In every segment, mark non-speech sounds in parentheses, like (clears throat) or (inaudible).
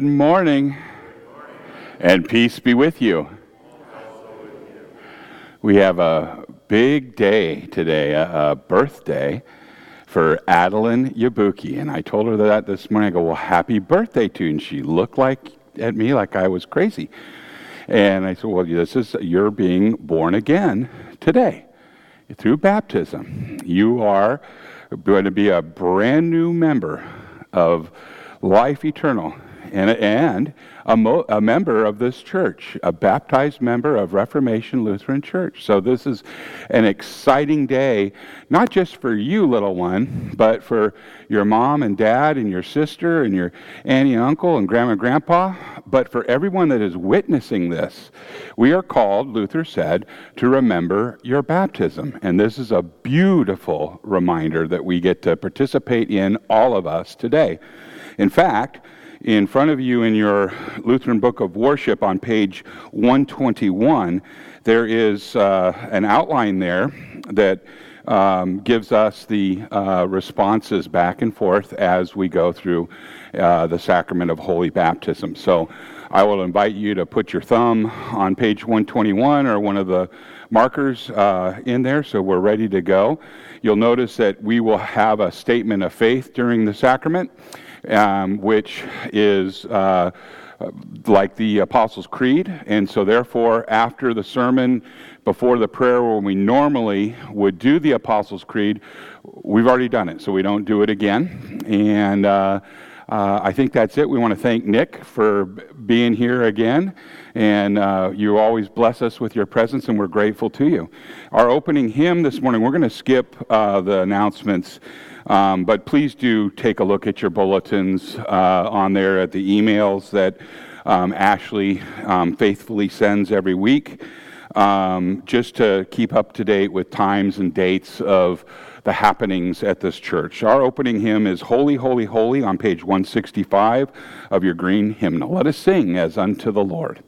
Good morning, and peace be with you. We have a big day today, a, a birthday for Adeline Yabuki. And I told her that this morning. I go, Well, happy birthday to you. And she looked like at me like I was crazy. And I said, Well, this is you're being born again today through baptism. You are going to be a brand new member of life eternal and, and a, mo- a, member of this church, a baptized member of Reformation Lutheran Church. So this is an exciting day, not just for you, little one, but for your mom and dad and your sister and your auntie and uncle and grandma and grandpa, but for everyone that is witnessing this. We are called, Luther said, to remember your baptism. And this is a beautiful reminder that we get to participate in, all of us, today. In fact, in front of you in your Lutheran Book of Worship on page 121, there is uh, an outline there that um, gives us the uh, responses back and forth as we go through uh, the sacrament of holy baptism. So I will invite you to put your thumb on page 121 or one of the markers uh, in there so we're ready to go. You'll notice that we will have a statement of faith during the sacrament um, which is uh, like the Apostles' Creed. And so, therefore, after the sermon, before the prayer, when we normally would do the Apostles' Creed, we've already done it, so we don't do it again. And uh, uh, I think that's it. We want to thank Nick for being here again. And uh, you always bless us with your presence, and we're grateful to you. Our opening hymn this morning, we're going to skip uh, the announcements. Um, but please do take a look at your bulletins uh, on there at the emails that um, Ashley um, faithfully sends every week, um, just to keep up to date with times and dates of the happenings at this church. Our opening hymn is Holy, Holy, Holy on page 165 of your green hymnal. Let us sing as unto the Lord.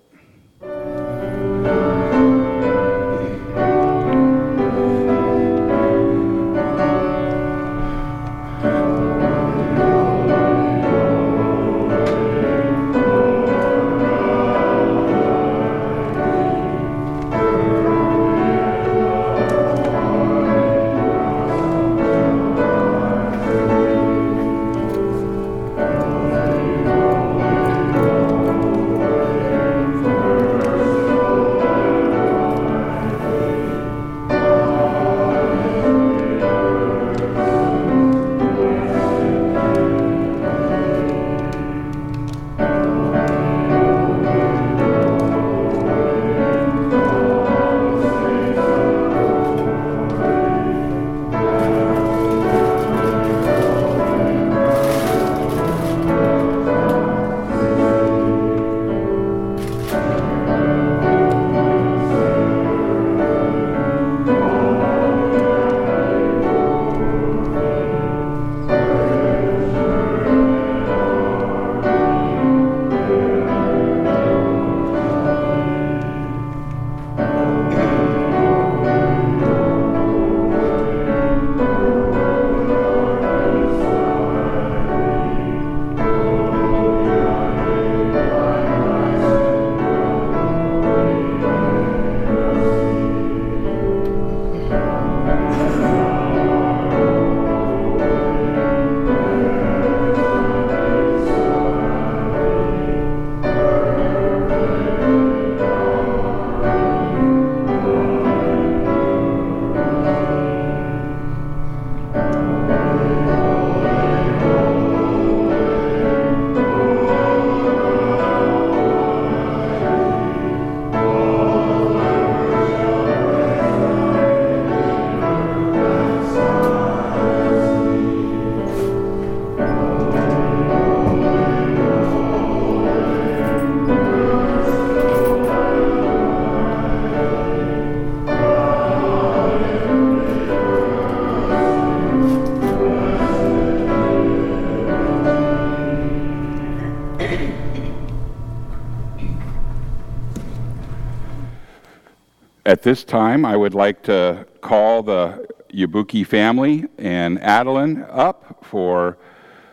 At this time, I would like to call the Yabuki family and Adeline up for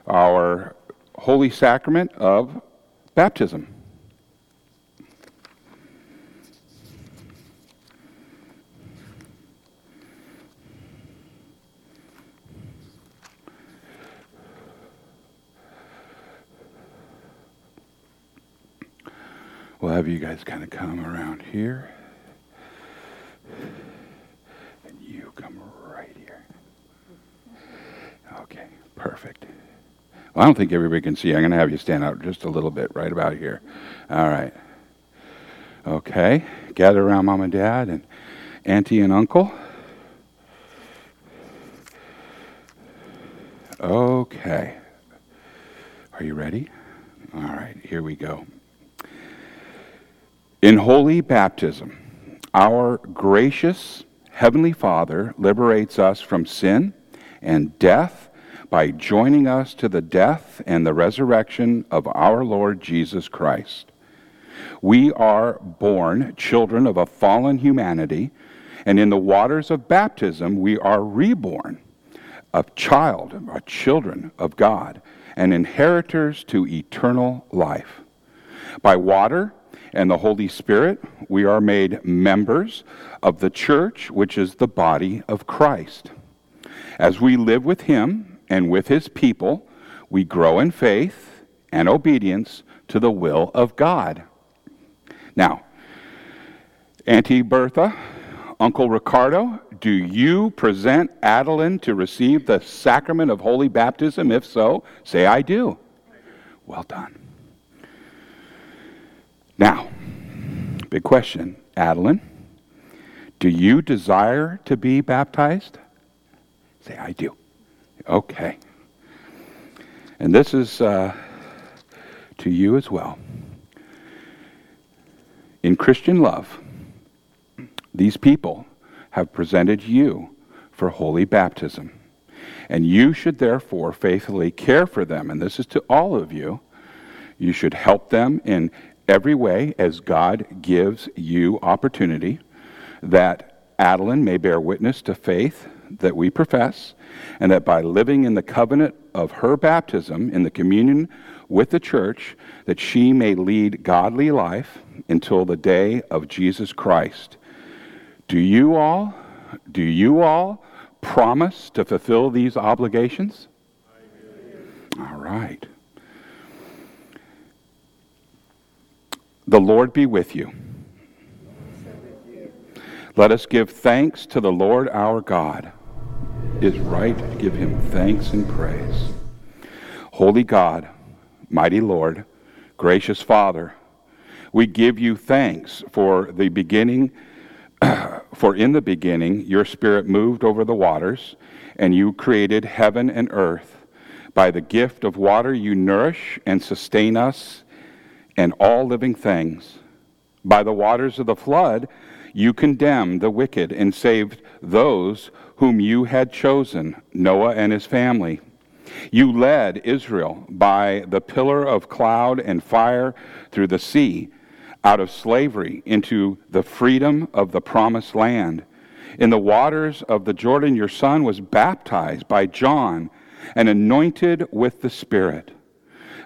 our Holy Sacrament of baptism. We'll have you guys kind of come around here. And you come right here. Okay, perfect. Well, I don't think everybody can see. I'm going to have you stand out just a little bit right about here. All right. Okay, gather around mom and dad and auntie and uncle. Okay. Are you ready? All right, here we go. In holy baptism, our gracious Heavenly Father liberates us from sin and death by joining us to the death and the resurrection of our Lord Jesus Christ. We are born children of a fallen humanity, and in the waters of baptism, we are reborn, a child, a children of God, and inheritors to eternal life. By water, and the Holy Spirit, we are made members of the church, which is the body of Christ. As we live with Him and with His people, we grow in faith and obedience to the will of God. Now, Auntie Bertha, Uncle Ricardo, do you present Adeline to receive the sacrament of holy baptism? If so, say, I do. Well done. Now, big question. Adeline, do you desire to be baptized? Say, I do. Okay. And this is uh, to you as well. In Christian love, these people have presented you for holy baptism. And you should therefore faithfully care for them. And this is to all of you. You should help them in every way as God gives you opportunity, that Adeline may bear witness to faith that we profess, and that by living in the covenant of her baptism in the communion with the church, that she may lead godly life until the day of Jesus Christ. Do you all, do you all promise to fulfill these obligations? All right. The Lord be with you. Let us give thanks to the Lord our God. Is right to give him thanks and praise. Holy God, mighty Lord, gracious Father, we give you thanks for the beginning, (clears throat) for in the beginning your Spirit moved over the waters, and you created heaven and earth. By the gift of water, you nourish and sustain us and all living things. By the waters of the flood, you condemned the wicked and saved those whom you had chosen, Noah and his family. You led Israel by the pillar of cloud and fire through the sea, out of slavery into the freedom of the promised land. In the waters of the Jordan, your son was baptized by John and anointed with the Spirit.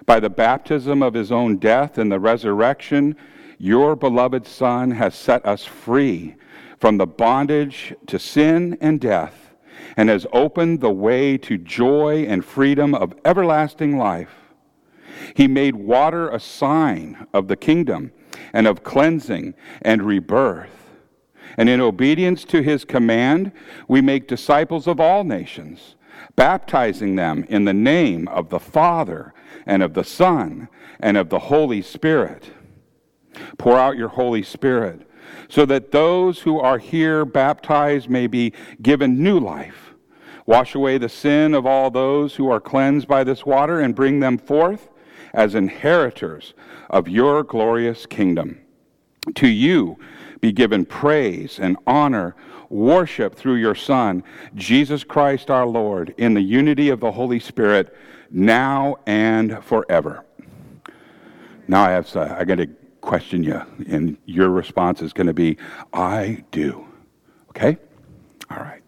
By the baptism of his own death and the resurrection, your beloved Son has set us free from the bondage to sin and death and has opened the way to joy and freedom of everlasting life. He made water a sign of the kingdom and of cleansing and rebirth. And in obedience to his command, we make disciples of all nations, baptizing them in the name of the Father and of the Son and of the Holy Spirit. Pour out your Holy Spirit so that those who are here baptized may be given new life. Wash away the sin of all those who are cleansed by this water and bring them forth as inheritors of your glorious kingdom. To you be given praise and honor, worship through your Son, Jesus Christ our Lord, in the unity of the Holy Spirit now and forever. Now I have uh, I got to question you, and your response is going to be, "I do." Okay, all right.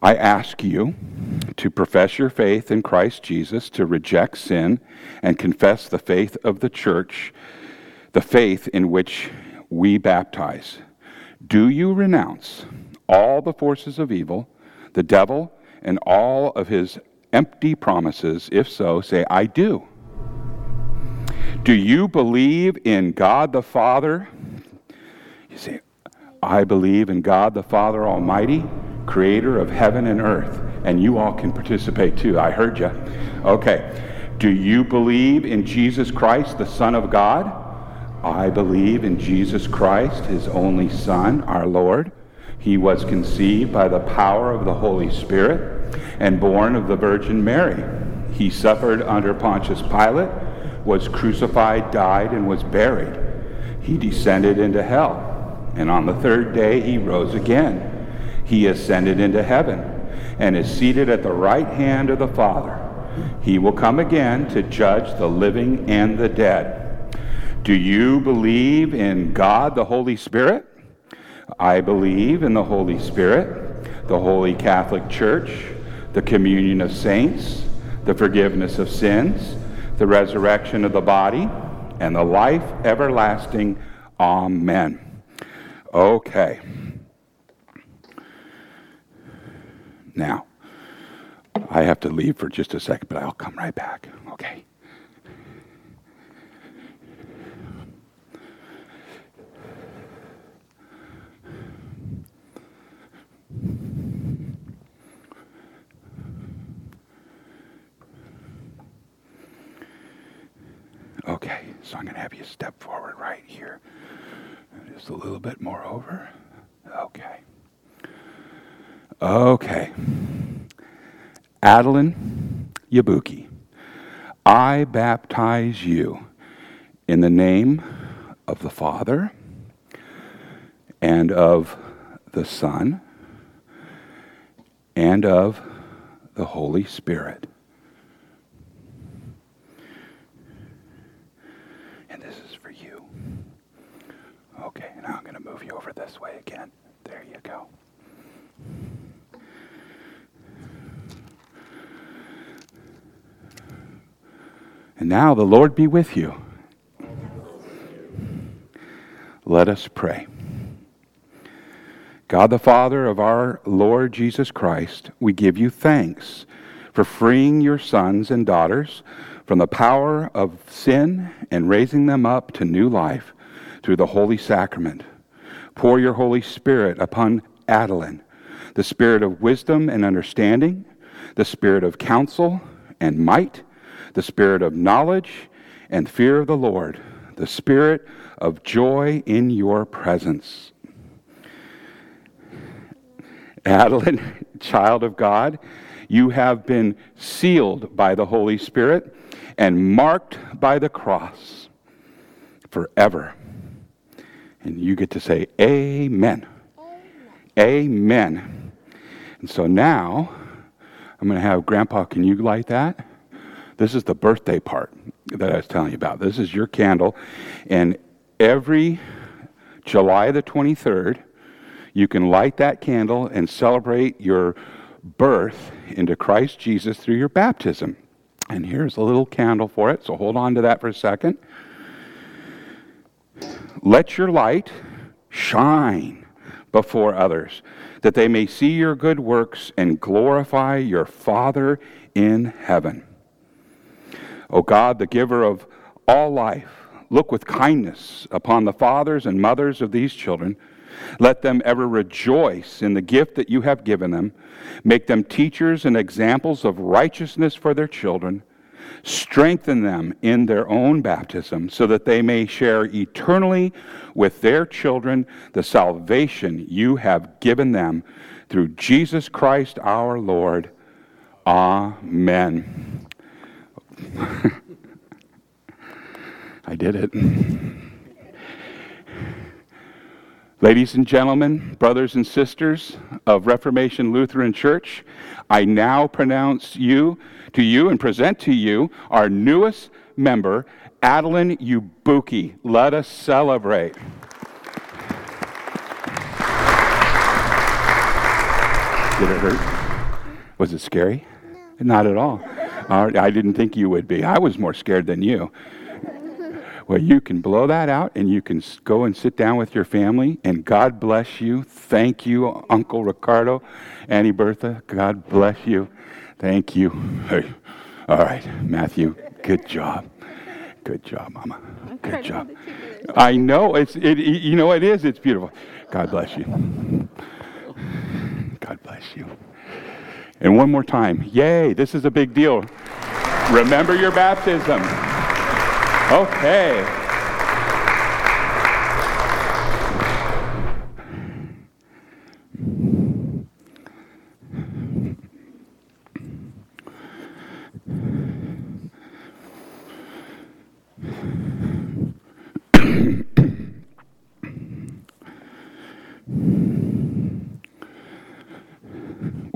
I ask you to profess your faith in Christ Jesus, to reject sin, and confess the faith of the church, the faith in which we baptize. Do you renounce all the forces of evil, the devil, and all of his empty promises? If so, say, I do. Do you believe in God the Father? You say, I believe in God the Father Almighty, creator of heaven and earth. And you all can participate too. I heard you. Okay. Do you believe in Jesus Christ, the Son of God? I believe in Jesus Christ, his only Son, our Lord. He was conceived by the power of the Holy Spirit and born of the Virgin Mary. He suffered under Pontius Pilate, was crucified, died, and was buried. He descended into hell and on the third day he rose again. He ascended into heaven and is seated at the right hand of the Father. He will come again to judge the living and the dead. Do you believe in God the Holy Spirit? I believe in the Holy Spirit, the Holy Catholic Church, the communion of saints, the forgiveness of sins, the resurrection of the body, and the life everlasting. Amen. Okay. Now, I have to leave for just a second, but I'll come right back. Okay. Okay, so I'm going to have you step forward right here. Just a little bit more over. Okay. Okay. Adeline Yabuki, I baptize you in the name of the Father and of the Son and of the Holy Spirit. Now I'm going to move you over this way again. There you go. And now the Lord be with you. Let us pray. God the Father of our Lord Jesus Christ, we give you thanks for freeing your sons and daughters from the power of sin and raising them up to new life through the Holy Sacrament. Pour your Holy Spirit upon Adeline, the spirit of wisdom and understanding, the spirit of counsel and might, the spirit of knowledge and fear of the Lord, the spirit of joy in your presence. Adeline, (laughs) child of God, you have been sealed by the Holy Spirit and marked by the cross forever. And you get to say, Amen. Amen. Amen. And so now, I'm going to have Grandpa, can you light that? This is the birthday part that I was telling you about. This is your candle. And every July the 23rd, you can light that candle and celebrate your birth into Christ Jesus through your baptism. And here's a little candle for it, so hold on to that for a second. Let your light shine before others, that they may see your good works and glorify your Father in heaven. O God, the giver of all life, look with kindness upon the fathers and mothers of these children. Let them ever rejoice in the gift that you have given them. Make them teachers and examples of righteousness for their children Strengthen them in their own baptism so that they may share eternally with their children the salvation you have given them through Jesus Christ our Lord. Amen. (laughs) I did it. Ladies and gentlemen, brothers and sisters of Reformation Lutheran Church, I now pronounce you to you and present to you our newest member, Adeline Yabuki. Let us celebrate. Did it hurt? Was it scary? Not at all. I didn't think you would be. I was more scared than you. (laughs) Well, you can blow that out and you can go and sit down with your family, and God bless you. Thank you, Uncle Ricardo, Auntie Bertha. God bless you. Thank you. Hey. All right, Matthew, good job. Good job, Mama. Good job. I know it's it, you know it is. It's beautiful. God bless you. (laughs) God bless you. And one more time. Yay, this is a big deal. Remember your baptism. Okay.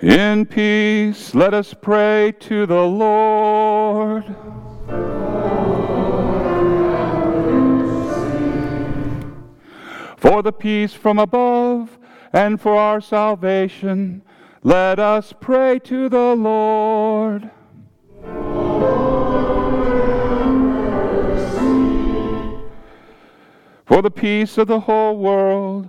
In peace, let us pray to the Lord. For the peace from above and for our salvation, let us pray to the Lord. For the peace of the whole world,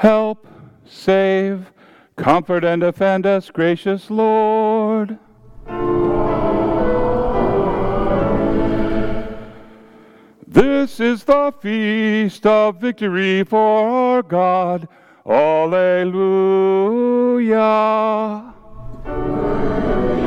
Help, save, comfort, and defend us, gracious Lord. This is the feast of victory for our God. Alleluia. The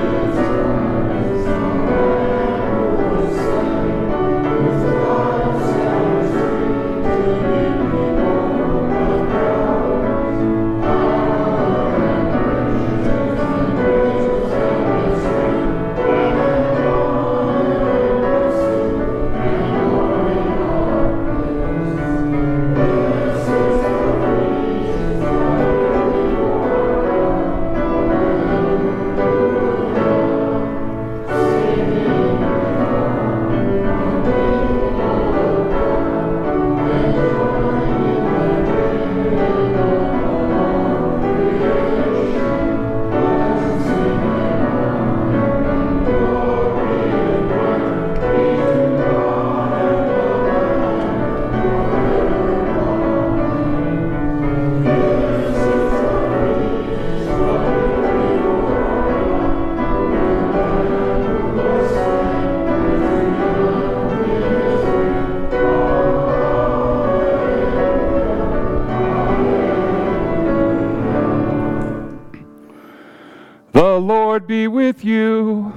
Lord be with you.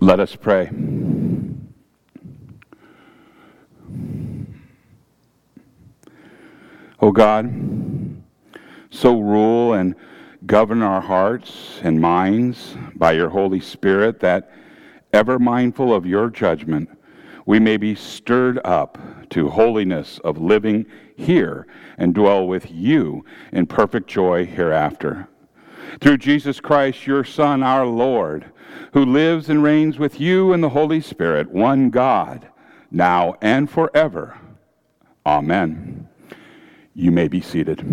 Let us pray. O oh God, so rule and govern our hearts and minds by your Holy Spirit that, ever mindful of your judgment, we may be stirred up to holiness of living here and dwell with you in perfect joy hereafter. Through Jesus Christ, your Son, our Lord, who lives and reigns with you in the Holy Spirit, one God, now and forever. Amen. You may be seated.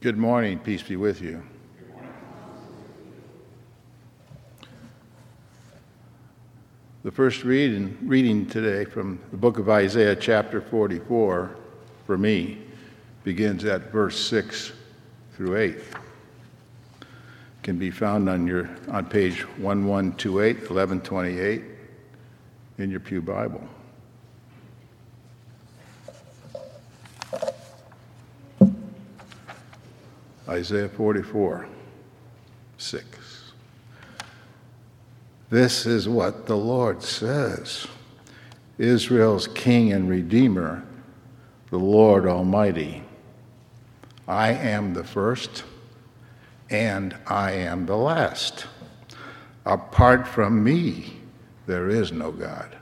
Good morning. Peace be with you. The first reading, reading today from the book of Isaiah, chapter 44, for me, begins at verse 6 through 8. Can be found on, your, on page 1128, 1128 in your Pew Bible. Isaiah 44, 6. This is what the Lord says Israel's King and Redeemer, the Lord Almighty. I am the first and I am the last. Apart from me, there is no God.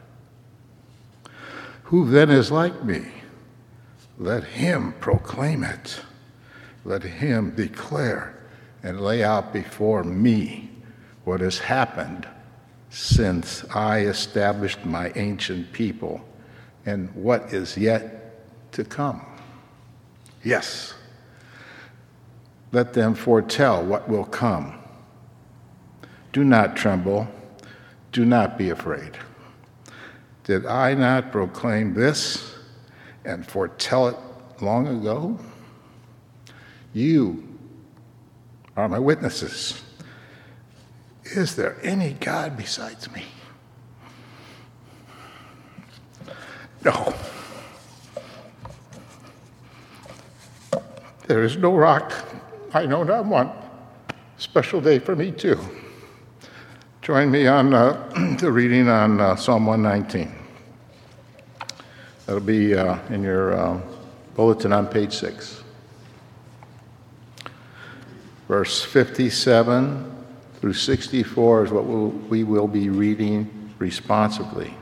Who then is like me? Let him proclaim it. Let him declare and lay out before me what has happened since I established my ancient people and what is yet to come. Yes, let them foretell what will come. Do not tremble, do not be afraid. Did I not proclaim this and foretell it long ago? You are my witnesses. Is there any God besides me? No. There is no rock. I know not one. Special day for me, too. Join me on uh, (clears throat) the reading on uh, Psalm 119. That'll be uh, in your uh, bulletin on page 6 verse 57 through 64 is what we'll, we will be reading responsibly.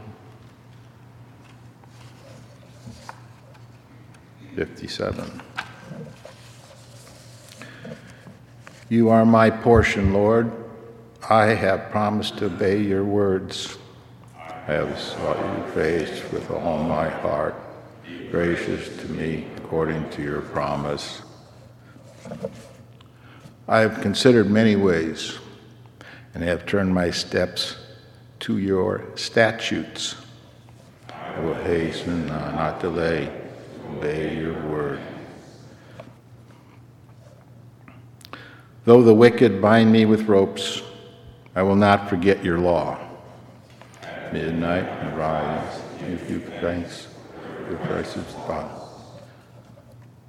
57. You are my portion, Lord. I have promised to obey your words. I have sought your face with all my heart. Gracious to me according to your promise. I have considered many ways and have turned my steps to your statutes. I will hasten, uh, not delay, obey your word. Though the wicked bind me with ropes, I will not forget your law. Midnight and rise, give you thanks, your precious God.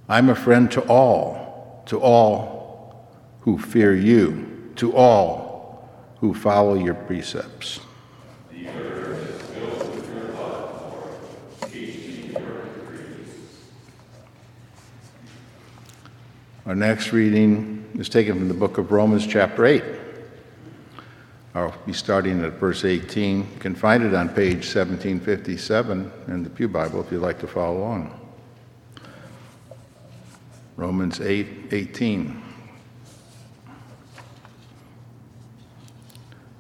I'm a friend to all, to all who fear you, to all who follow your precepts. Our next reading is taken from the book of Romans, chapter 8. I'll be starting at verse 18. You can find it on page 1757 in the Pew Bible if you'd like to follow along. Romans 8 18.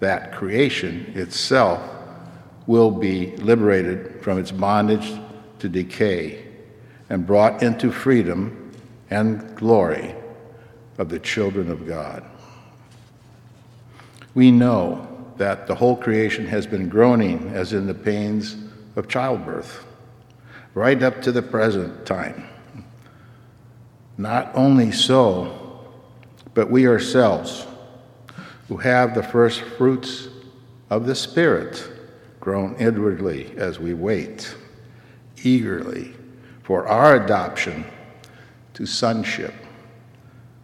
that creation itself will be liberated from its bondage to decay and brought into freedom and glory of the children of God. We know that the whole creation has been groaning as in the pains of childbirth, right up to the present time. Not only so, but we ourselves, who have the first fruits of the Spirit, groan inwardly as we wait eagerly for our adoption to sonship,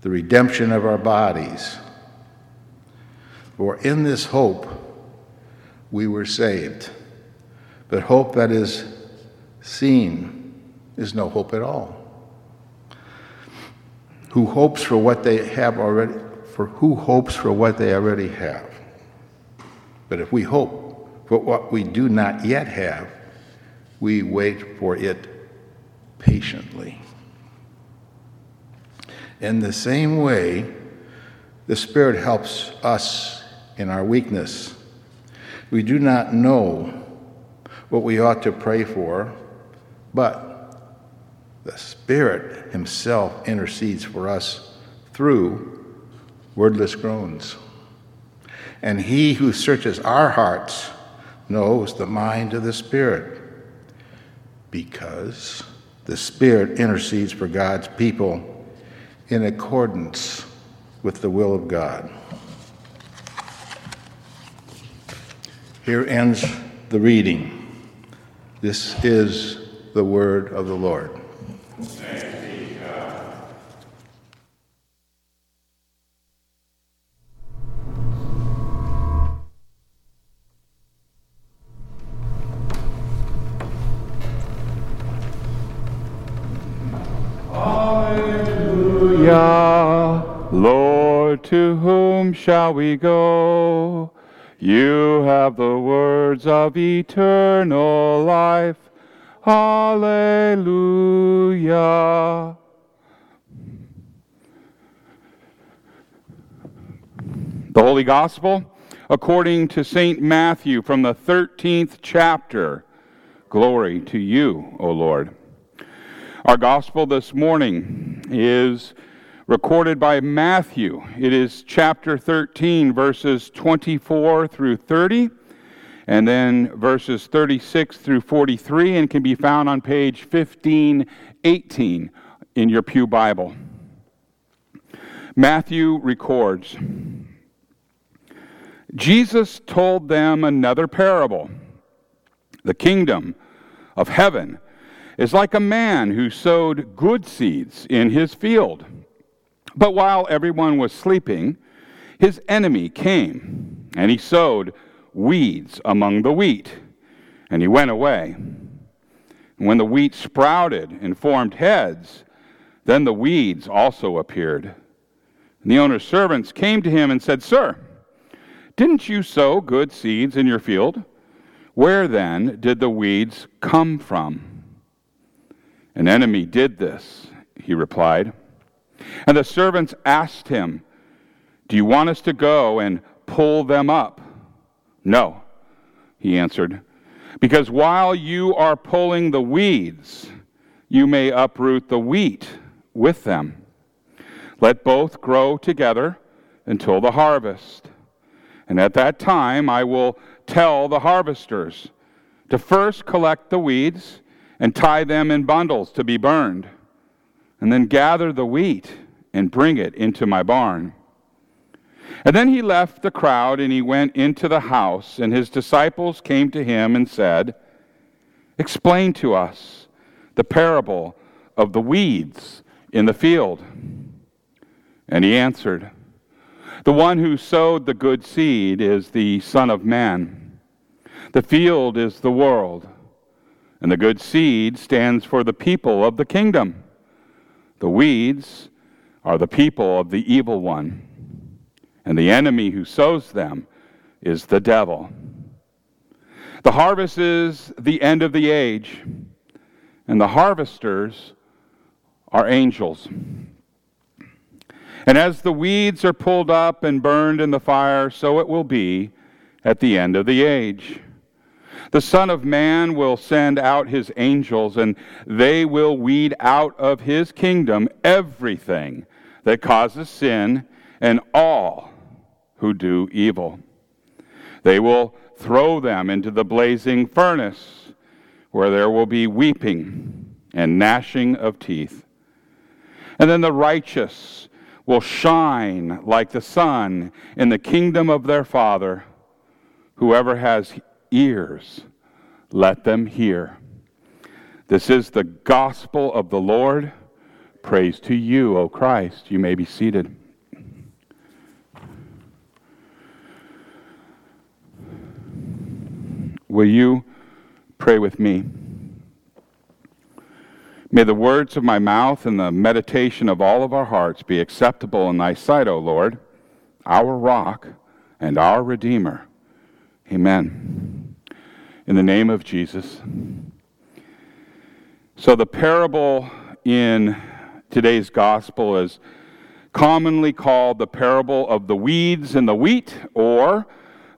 the redemption of our bodies. For in this hope we were saved. But hope that is seen is no hope at all. Who hopes for what they have already, for who hopes for what they already have? But if we hope for what we do not yet have, we wait for it patiently. In the same way, the Spirit helps us in our weakness. We do not know what we ought to pray for, but the Spirit Himself intercedes for us through wordless groans. And He who searches our hearts knows the mind of the Spirit, because the Spirit intercedes for God's people in accordance with the will of God. Here ends the reading. This is the word of the Lord. Shall we go? You have the words of eternal life. Hallelujah. The Holy Gospel, according to St. Matthew from the 13th chapter. Glory to you, O Lord. Our Gospel this morning is recorded by Matthew. It is chapter 13, verses 24 through 30, and then verses 36 through 43, and can be found on page 1518 in your Pew Bible. Matthew records Jesus told them another parable. The kingdom of heaven is like a man who sowed good seeds in his field. But while everyone was sleeping, his enemy came, and he sowed weeds among the wheat, and he went away. And when the wheat sprouted and formed heads, then the weeds also appeared. And the owner's servants came to him and said, Sir, didn't you sow good seeds in your field? Where then did the weeds come from? An enemy did this, he replied. And the servants asked him, Do you want us to go and pull them up? No, he answered, because while you are pulling the weeds, you may uproot the wheat with them. Let both grow together until the harvest. And at that time I will tell the harvesters to first collect the weeds and tie them in bundles to be burned, and then gather the wheat and bring it into my barn. And then he left the crowd and he went into the house, and his disciples came to him and said, Explain to us the parable of the weeds in the field. And he answered, The one who sowed the good seed is the Son of Man. The field is the world, and the good seed stands for the people of the kingdom. The weeds are the people of the evil one, and the enemy who sows them is the devil. The harvest is the end of the age, and the harvesters are angels. And as the weeds are pulled up and burned in the fire, so it will be at the end of the age. The Son of Man will send out his angels, and they will weed out of his kingdom everything that causes sin and all who do evil. They will throw them into the blazing furnace, where there will be weeping and gnashing of teeth. And then the righteous will shine like the sun in the kingdom of their Father. Whoever has ears, let them hear. This is the gospel of the Lord. Praise to you, O Christ. You may be seated. Will you pray with me? May the words of my mouth and the meditation of all of our hearts be acceptable in thy sight, O Lord, our rock and our Redeemer. Amen. In the name of Jesus. So, the parable in today's gospel is commonly called the parable of the weeds and the wheat, or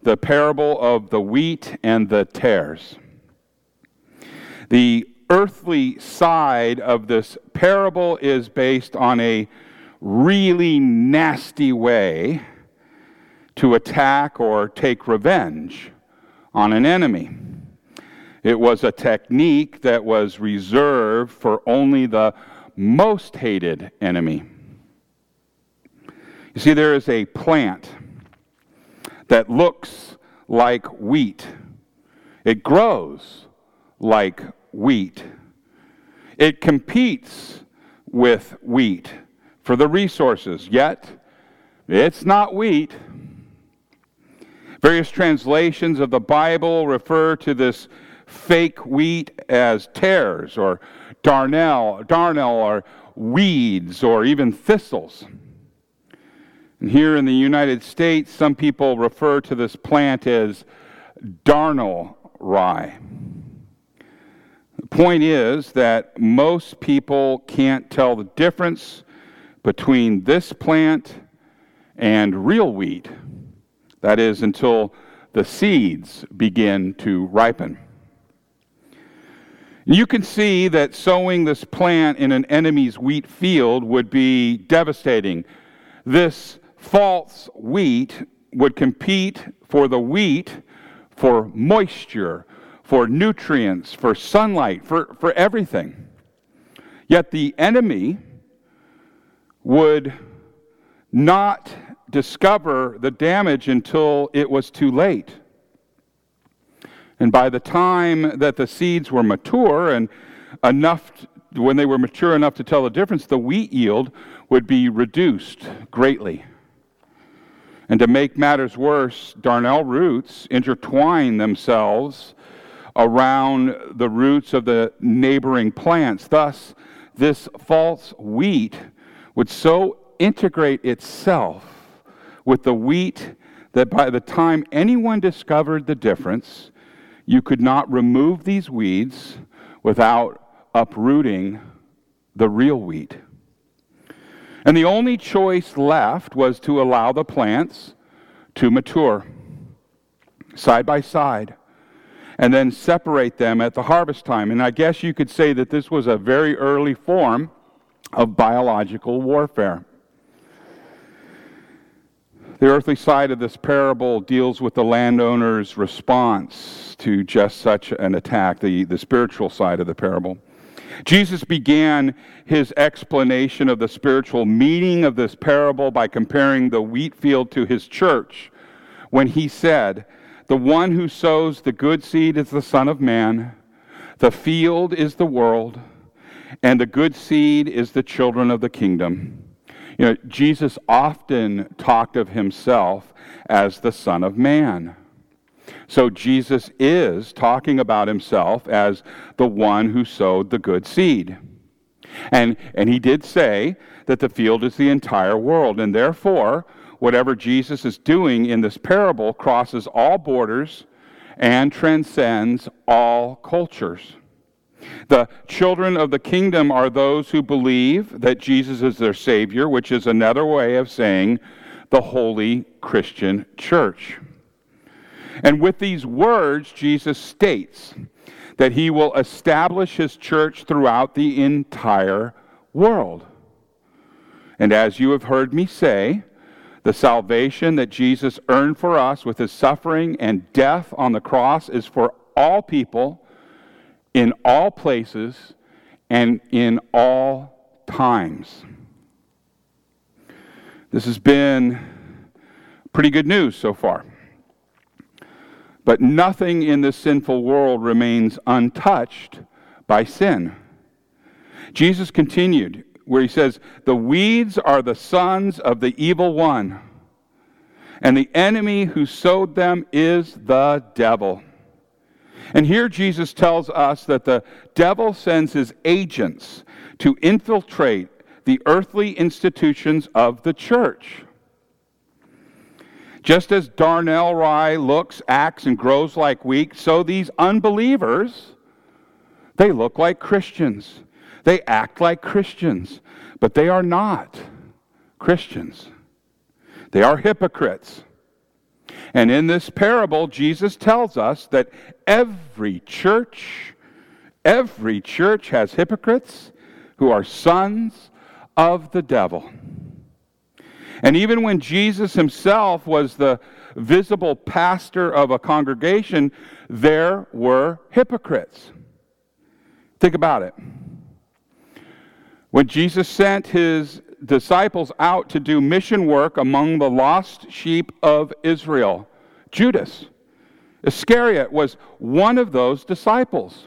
the parable of the wheat and the tares. The earthly side of this parable is based on a really nasty way to attack or take revenge on an enemy. It was a technique that was reserved for only the most hated enemy. You see, there is a plant that looks like wheat, it grows like wheat. It competes with wheat for the resources, yet it's not wheat. Various translations of the Bible refer to this fake wheat as tares or darnel, darnel or weeds or even thistles. And here in the United States, some people refer to this plant as darnel rye. The point is that most people can't tell the difference between this plant and real wheat. That is, until the seeds begin to ripen. You can see that sowing this plant in an enemy's wheat field would be devastating. This false wheat would compete for the wheat for moisture, for nutrients, for sunlight, for, for everything. Yet the enemy would not discover the damage until it was too late. And by the time that the seeds were mature and enough, when they were mature enough to tell the difference, the wheat yield would be reduced greatly. And to make matters worse, darnel roots intertwine themselves around the roots of the neighboring plants. Thus, this false wheat would so integrate itself with the wheat that by the time anyone discovered the difference, you could not remove these weeds without uprooting the real wheat. And the only choice left was to allow the plants to mature side by side and then separate them at the harvest time. And I guess you could say that this was a very early form of biological warfare. The earthly side of this parable deals with the landowner's response to just such an attack, the, the spiritual side of the parable. Jesus began his explanation of the spiritual meaning of this parable by comparing the wheat field to his church when he said, The one who sows the good seed is the Son of Man, the field is the world, and the good seed is the children of the kingdom. You know, Jesus often talked of himself as the Son of Man. So Jesus is talking about himself as the one who sowed the good seed. And, and he did say that the field is the entire world, and therefore, whatever Jesus is doing in this parable crosses all borders and transcends all cultures. The children of the kingdom are those who believe that Jesus is their Savior, which is another way of saying the holy Christian church. And with these words, Jesus states that he will establish his church throughout the entire world. And as you have heard me say, the salvation that Jesus earned for us with his suffering and death on the cross is for all people, in all places, and in all times. This has been pretty good news so far. But nothing in this sinful world remains untouched by sin. Jesus continued where he says, The weeds are the sons of the evil one, and the enemy who sowed them is the devil. And here Jesus tells us that the devil sends his agents to infiltrate the earthly institutions of the church. Just as darnel rye looks, acts, and grows like wheat, so these unbelievers, they look like Christians. They act like Christians, but they are not Christians. They are hypocrites. And in this parable, Jesus tells us that every church, every church has hypocrites who are sons of the devil. And even when Jesus himself was the visible pastor of a congregation, there were hypocrites. Think about it. When Jesus sent his disciples out to do mission work among the lost sheep of Israel, Judas Iscariot was one of those disciples.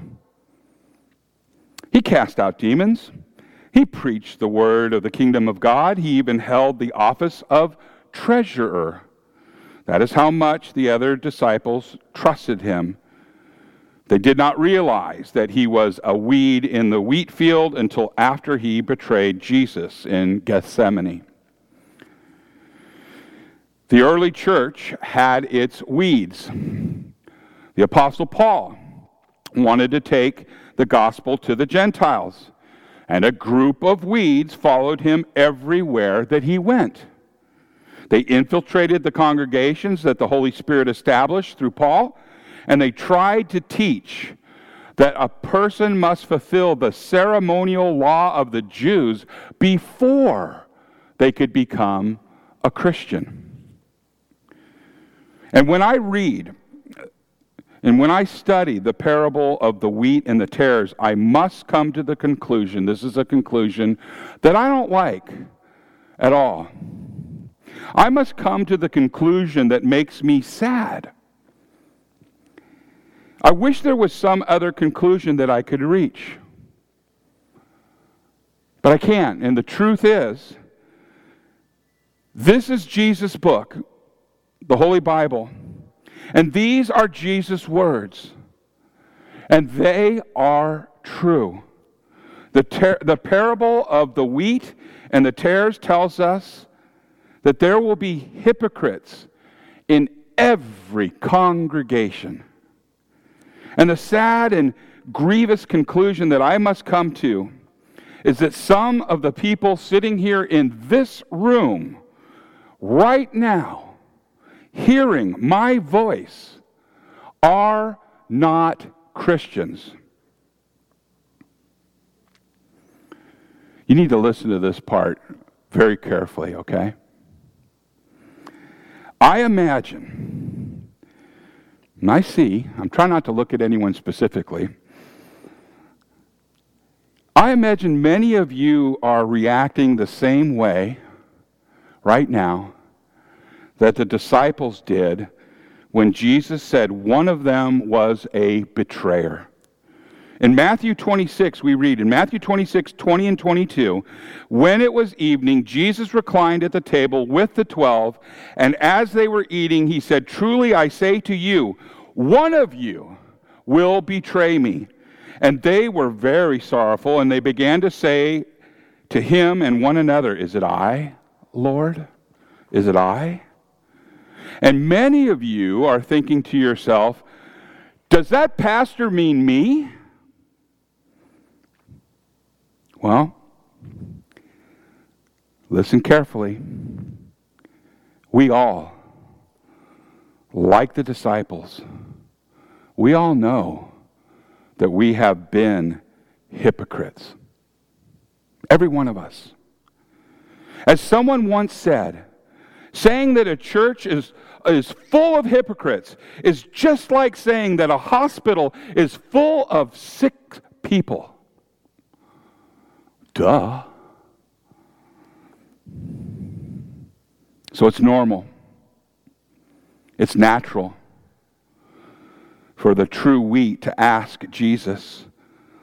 He cast out demons. He preached the word of the kingdom of God. He even held the office of treasurer. That is how much the other disciples trusted him. They did not realize that he was a weed in the wheat field until after he betrayed Jesus in Gethsemane. The early church had its weeds. The Apostle Paul wanted to take the gospel to the Gentiles and a group of weeds followed him everywhere that he went. They infiltrated the congregations that the Holy Spirit established through Paul, and they tried to teach that a person must fulfill the ceremonial law of the Jews before they could become a Christian. And when I read and when I study the parable of the wheat and the tares, I must come to the conclusion this is a conclusion that I don't like at all. I must come to the conclusion that makes me sad. I wish there was some other conclusion that I could reach. But I can't. And the truth is, this is Jesus' book, the Holy Bible. And these are Jesus' words, and they are true. The, ter- the parable of the wheat and the tares tells us that there will be hypocrites in every congregation. And the sad and grievous conclusion that I must come to is that some of the people sitting here in this room right now hearing my voice are not Christians. You need to listen to this part very carefully, okay? I imagine, and I see, I'm trying not to look at anyone specifically. I imagine many of you are reacting the same way right now that the disciples did when Jesus said one of them was a betrayer. In Matthew 26, we read in Matthew 26, 20 and 22, when it was evening, Jesus reclined at the table with the twelve, and as they were eating, he said, Truly I say to you, one of you will betray me. And they were very sorrowful, and they began to say to him and one another, Is it I, Lord? Is it I? And many of you are thinking to yourself, does that pastor mean me? Well, listen carefully. We all, like the disciples, we all know that we have been hypocrites. Every one of us. As someone once said, saying that a church is, is full of hypocrites is just like saying that a hospital is full of sick people. Duh. So it's normal. It's natural for the true wheat to ask Jesus,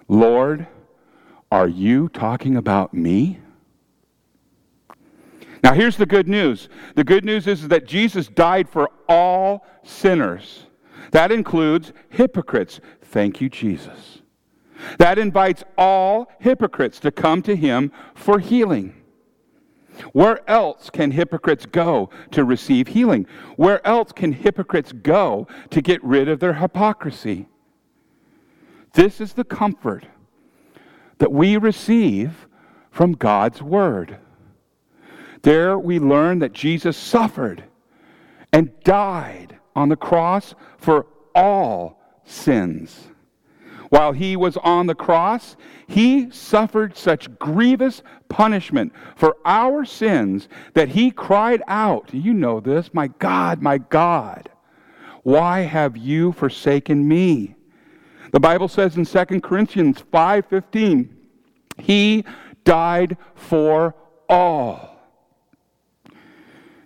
Lord, are you talking about me? Now, here's the good news. The good news is that Jesus died for all sinners. That includes hypocrites. Thank you, Jesus. That invites all hypocrites to come to him for healing. Where else can hypocrites go to receive healing? Where else can hypocrites go to get rid of their hypocrisy? This is the comfort that we receive from God's Word. There we learn that Jesus suffered and died on the cross for all sins. While he was on the cross, he suffered such grievous punishment for our sins that he cried out, You know this, my God, my God, why have you forsaken me? The Bible says in 2 Corinthians 5:15, he died for all.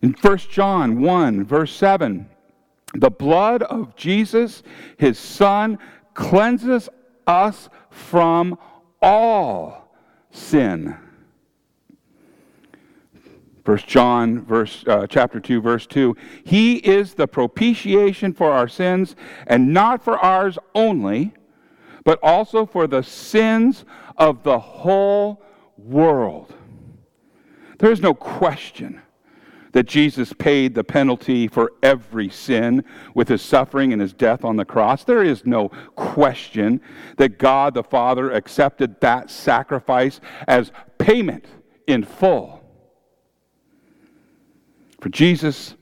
In 1 John 1 verse 7, the blood of Jesus, his son, cleanses us from all sin. 1 John verse, uh, chapter 2 verse 2 He is the propitiation for our sins and not for ours only but also for the sins of the whole world. There is no question that Jesus paid the penalty for every sin with his suffering and his death on the cross. There is no question that God the Father accepted that sacrifice as payment in full. For Jesus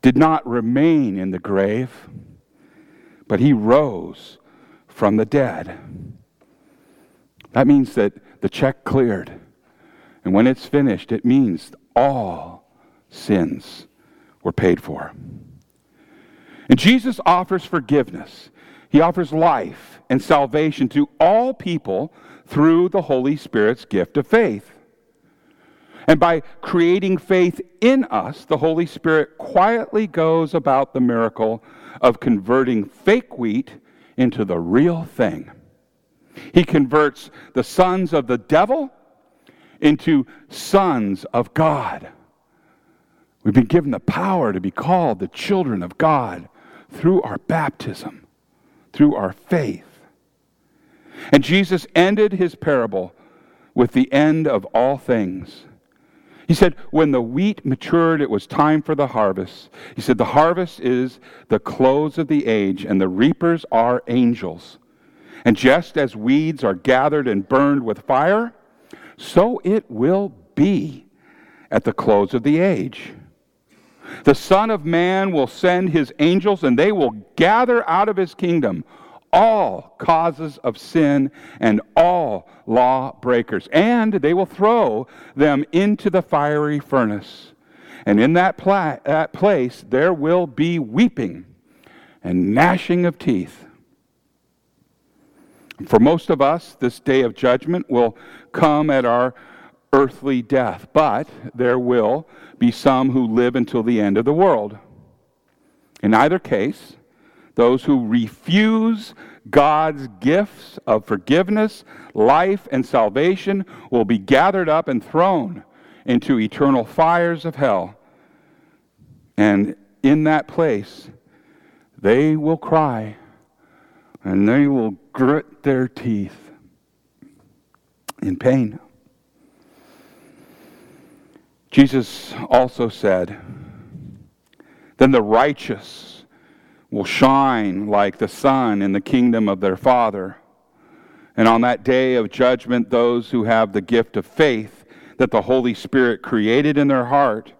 did not remain in the grave, but he rose from the dead. That means that the check cleared. And when it's finished, it means all sins were paid for. And Jesus offers forgiveness. He offers life and salvation to all people through the Holy Spirit's gift of faith. And by creating faith in us, the Holy Spirit quietly goes about the miracle of converting fake wheat into the real thing. He converts the sons of the devil into sons of God. We've been given the power to be called the children of God through our baptism, through our faith. And Jesus ended his parable with the end of all things. He said, When the wheat matured, it was time for the harvest. He said, The harvest is the close of the age, and the reapers are angels. And just as weeds are gathered and burned with fire, so it will be at the close of the age. The Son of Man will send his angels, and they will gather out of his kingdom all causes of sin and all law breakers, and they will throw them into the fiery furnace. And in that, pla- that place there will be weeping and gnashing of teeth. For most of us, this day of judgment will come at our earthly death, but there will be some who live until the end of the world. In either case, those who refuse God's gifts of forgiveness, life, and salvation will be gathered up and thrown into eternal fires of hell. And in that place, they will cry and they will grit their teeth in pain. Jesus also said, Then the righteous will shine like the sun in the kingdom of their Father. And on that day of judgment, those who have the gift of faith that the Holy Spirit created in their heart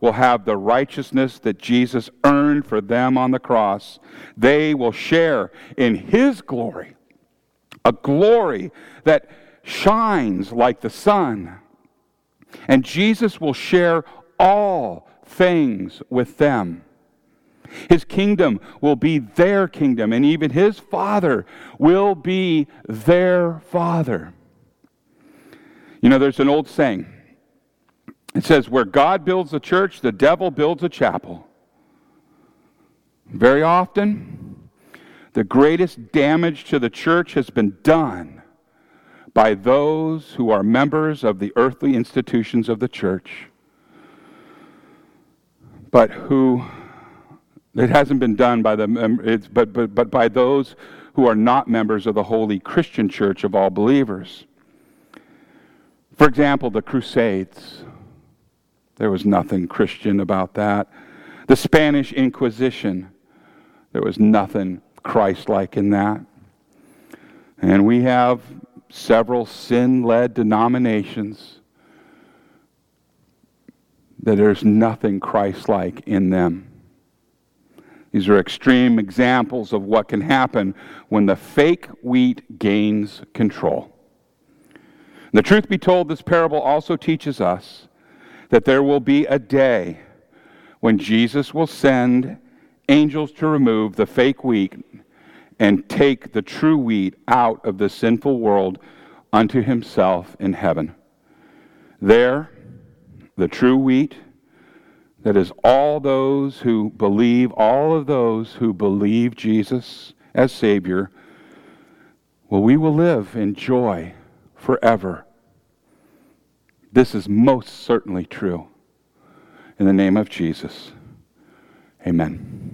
will have the righteousness that Jesus earned for them on the cross. They will share in His glory, a glory that shines like the sun. And Jesus will share all things with them. His kingdom will be their kingdom, and even his Father will be their Father. You know, there's an old saying. It says, Where God builds a church, the devil builds a chapel. Very often, the greatest damage to the church has been done by those who are members of the earthly institutions of the church, but who it hasn't been done by the but, but, but by those who are not members of the holy Christian church of all believers. For example, the Crusades. There was nothing Christian about that. The Spanish Inquisition. There was nothing Christ like in that. And we have several sin led denominations that there's nothing Christ like in them. These are extreme examples of what can happen when the fake wheat gains control. The truth be told, this parable also teaches us that there will be a day when Jesus will send angels to remove the fake wheat and take the true wheat out of the sinful world unto himself in heaven. There, the true wheat, that is all those who believe, all of those who believe Jesus as Savior, well, we will live in joy forever. This is most certainly true. In the name of Jesus, amen.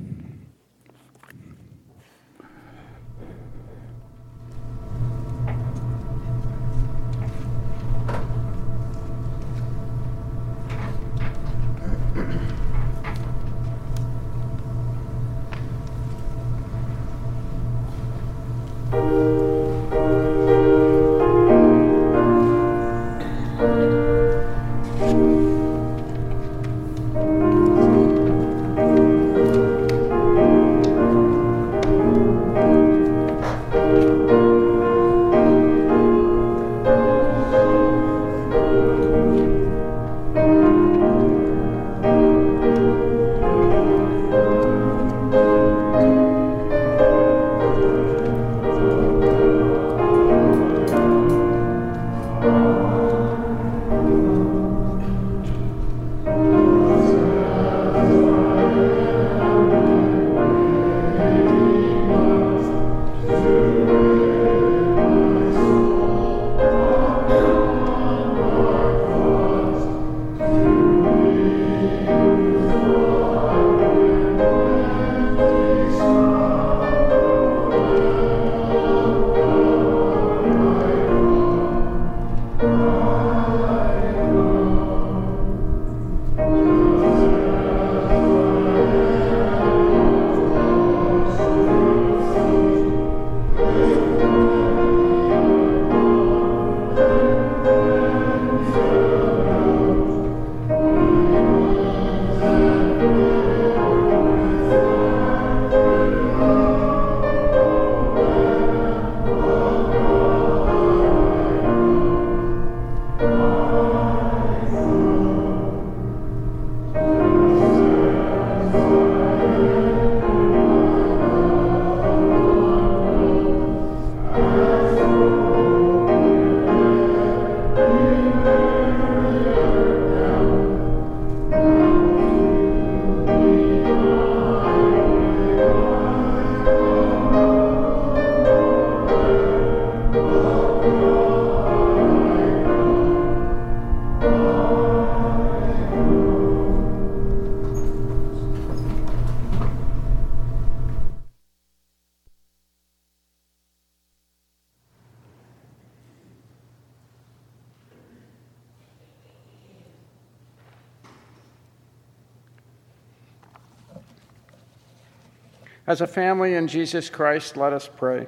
As a family in Jesus Christ, let us pray.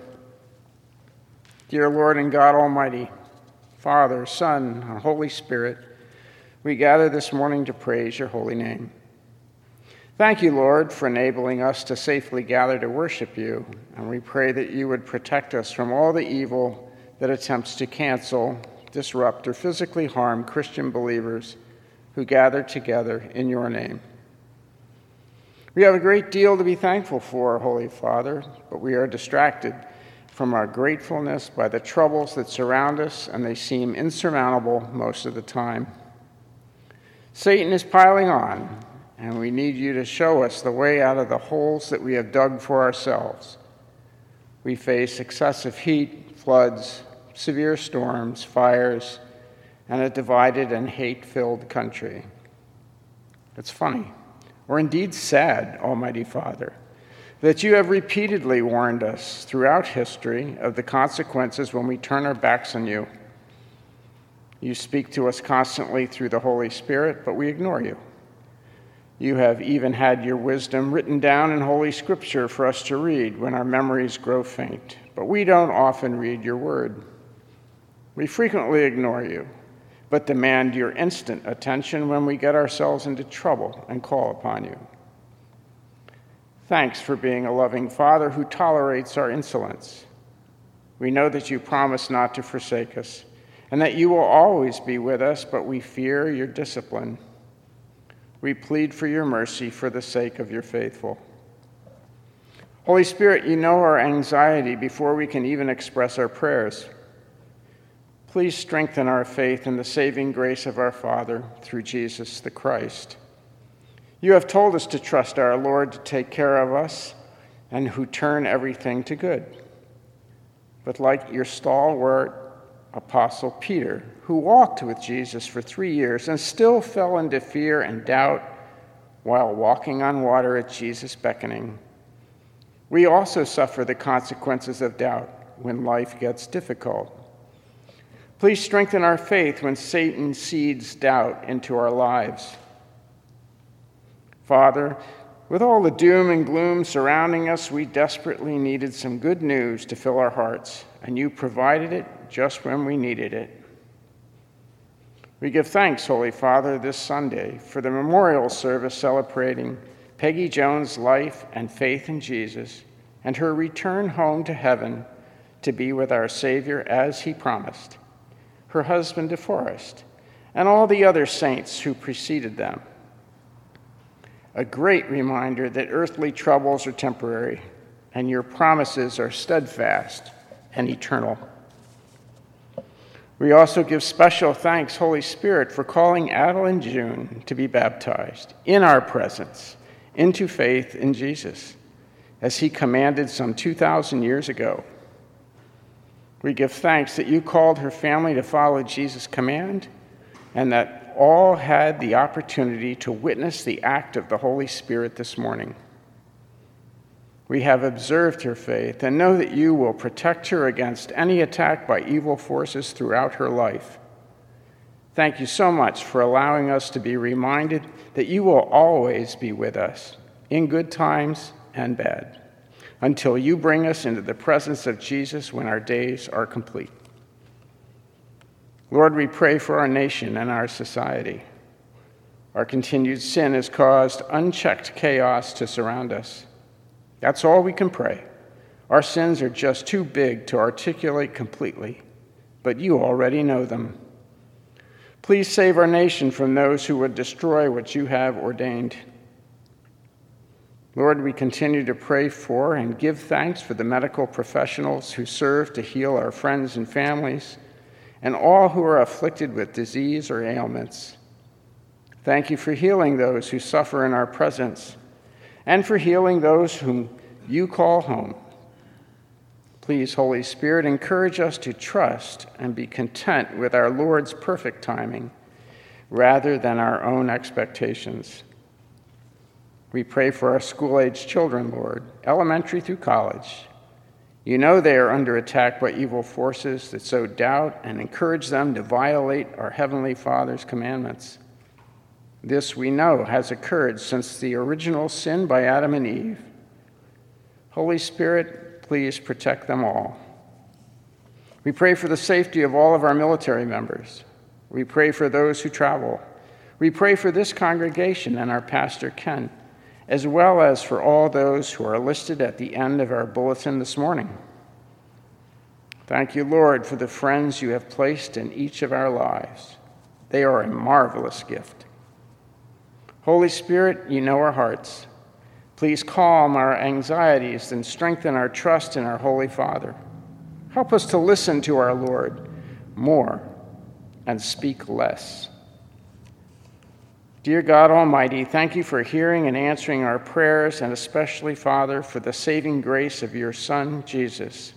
Dear Lord and God Almighty, Father, Son, and Holy Spirit, we gather this morning to praise your holy name. Thank you, Lord, for enabling us to safely gather to worship you, and we pray that you would protect us from all the evil that attempts to cancel, disrupt, or physically harm Christian believers who gather together in your name. We have a great deal to be thankful for, Holy Father, but we are distracted from our gratefulness by the troubles that surround us, and they seem insurmountable most of the time. Satan is piling on, and we need you to show us the way out of the holes that we have dug for ourselves. We face excessive heat, floods, severe storms, fires, and a divided and hate filled country. It's funny, or indeed sad, Almighty Father that you have repeatedly warned us throughout history of the consequences when we turn our backs on you. You speak to us constantly through the Holy Spirit, but we ignore you. You have even had your wisdom written down in Holy Scripture for us to read when our memories grow faint, but we don't often read your word. We frequently ignore you, but demand your instant attention when we get ourselves into trouble and call upon you. Thanks for being a loving Father who tolerates our insolence. We know that you promise not to forsake us and that you will always be with us, but we fear your discipline. We plead for your mercy for the sake of your faithful. Holy Spirit, you know our anxiety before we can even express our prayers. Please strengthen our faith in the saving grace of our Father through Jesus the Christ. You have told us to trust our Lord to take care of us and who turn everything to good. But like your stalwart apostle Peter, who walked with Jesus for three years and still fell into fear and doubt while walking on water at Jesus' beckoning, we also suffer the consequences of doubt when life gets difficult. Please strengthen our faith when Satan seeds doubt into our lives. Father, with all the doom and gloom surrounding us, we desperately needed some good news to fill our hearts, and you provided it just when we needed it. We give thanks, Holy Father, this Sunday for the memorial service celebrating Peggy Jones' life and faith in Jesus and her return home to heaven to be with our Savior as he promised, her husband DeForest, and all the other saints who preceded them a great reminder that earthly troubles are temporary and your promises are steadfast and eternal. We also give special thanks, Holy Spirit, for calling Adel and June to be baptized in our presence into faith in Jesus, as he commanded some 2,000 years ago. We give thanks that you called her family to follow Jesus' command and that all had the opportunity to witness the act of the Holy Spirit this morning. We have observed her faith and know that you will protect her against any attack by evil forces throughout her life. Thank you so much for allowing us to be reminded that you will always be with us, in good times and bad, until you bring us into the presence of Jesus when our days are complete. Lord, we pray for our nation and our society. Our continued sin has caused unchecked chaos to surround us. That's all we can pray. Our sins are just too big to articulate completely, but you already know them. Please save our nation from those who would destroy what you have ordained. Lord, we continue to pray for and give thanks for the medical professionals who serve to heal our friends and families and all who are afflicted with disease or ailments. Thank you for healing those who suffer in our presence and for healing those whom you call home. Please, Holy Spirit, encourage us to trust and be content with our Lord's perfect timing rather than our own expectations. We pray for our school age children, Lord, elementary through college you know they are under attack by evil forces that sow doubt and encourage them to violate our Heavenly Father's commandments. This we know has occurred since the original sin by Adam and Eve. Holy Spirit, please protect them all. We pray for the safety of all of our military members. We pray for those who travel. We pray for this congregation and our pastor, Ken, as well as for all those who are listed at the end of our bulletin this morning. Thank you, Lord, for the friends you have placed in each of our lives. They are a marvelous gift. Holy Spirit, you know our hearts. Please calm our anxieties and strengthen our trust in our Holy Father. Help us to listen to our Lord more and speak less. Dear God Almighty, thank you for hearing and answering our prayers, and especially, Father, for the saving grace of your Son, Jesus.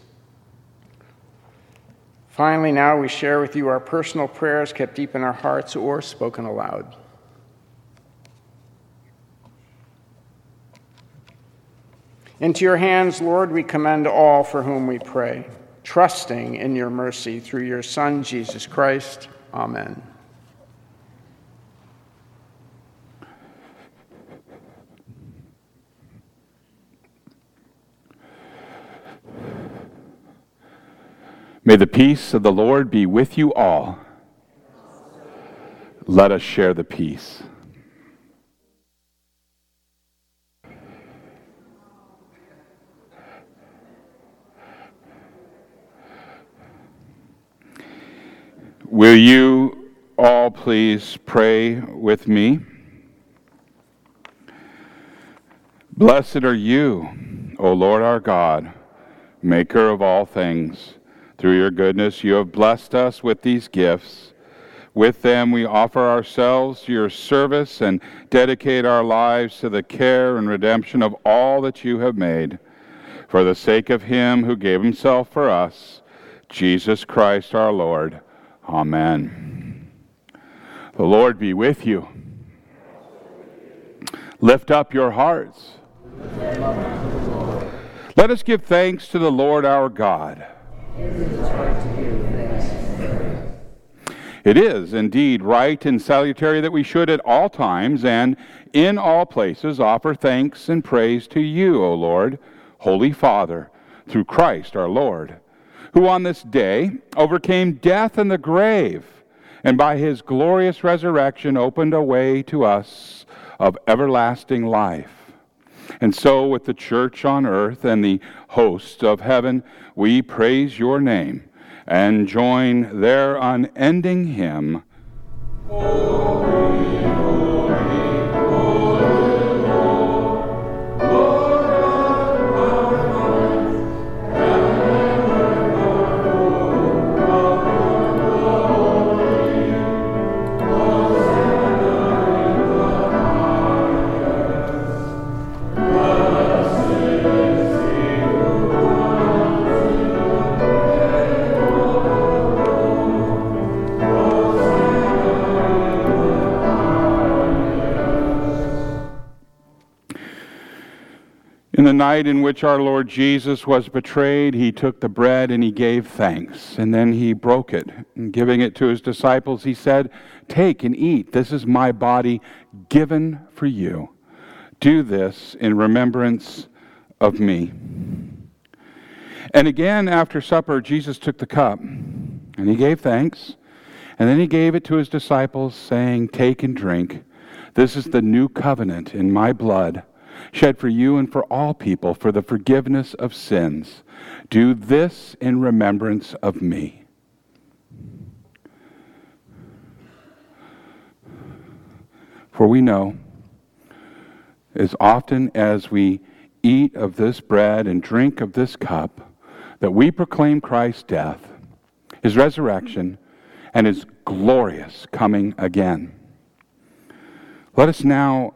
Finally, now we share with you our personal prayers kept deep in our hearts or spoken aloud. Into your hands, Lord, we commend all for whom we pray, trusting in your mercy through your Son, Jesus Christ. Amen. May the peace of the Lord be with you all. Let us share the peace. Will you all please pray with me? Blessed are you, O Lord our God, maker of all things. Through your goodness, you have blessed us with these gifts. With them, we offer ourselves to your service and dedicate our lives to the care and redemption of all that you have made. For the sake of him who gave himself for us, Jesus Christ our Lord. Amen. The Lord be with you. Lift up your hearts. Let us give thanks to the Lord our God. It is indeed right and salutary that we should at all times and in all places offer thanks and praise to you, O Lord, Holy Father, through Christ our Lord, who on this day overcame death and the grave, and by his glorious resurrection opened a way to us of everlasting life. And so, with the church on earth and the hosts of heaven, we praise your name and join their unending hymn. Night in which our Lord Jesus was betrayed, he took the bread and he gave thanks. And then he broke it. And giving it to his disciples, he said, Take and eat. This is my body given for you. Do this in remembrance of me. And again, after supper, Jesus took the cup and he gave thanks. And then he gave it to his disciples, saying, Take and drink. This is the new covenant in my blood shed for you and for all people for the forgiveness of sins. Do this in remembrance of me. For we know, as often as we eat of this bread and drink of this cup, that we proclaim Christ's death, his resurrection, and his glorious coming again. Let us now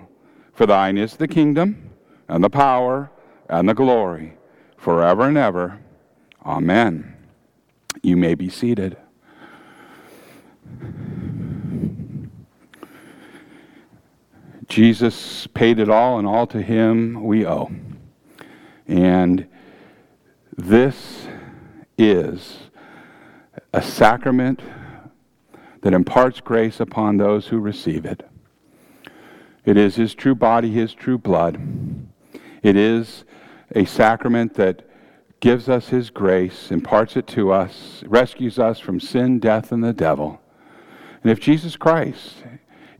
For thine is the kingdom, and the power, and the glory, forever and ever. Amen. You may be seated. Jesus paid it all, and all to him we owe. And this is a sacrament that imparts grace upon those who receive it. It is his true body, his true blood. It is a sacrament that gives us his grace, imparts it to us, rescues us from sin, death, and the devil. And if Jesus Christ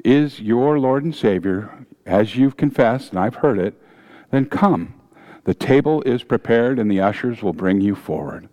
is your Lord and Savior, as you've confessed, and I've heard it, then come. The table is prepared, and the ushers will bring you forward.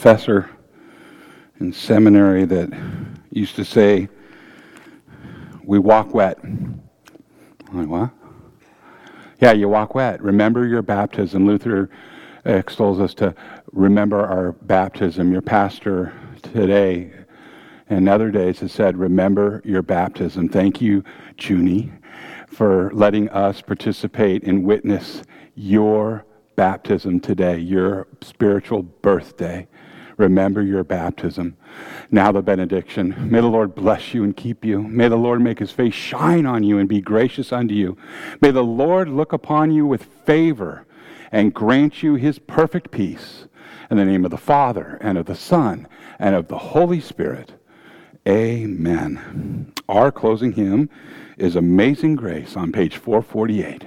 Professor in seminary that used to say, We walk wet. I'm like, what? Yeah, you walk wet. Remember your baptism. Luther extols us to remember our baptism. Your pastor today and other days has said, Remember your baptism. Thank you, Junie, for letting us participate and witness your baptism today, your spiritual birthday. Remember your baptism. Now the benediction. May the Lord bless you and keep you. May the Lord make his face shine on you and be gracious unto you. May the Lord look upon you with favor and grant you his perfect peace. In the name of the Father, and of the Son, and of the Holy Spirit. Amen. Our closing hymn is Amazing Grace on page 448.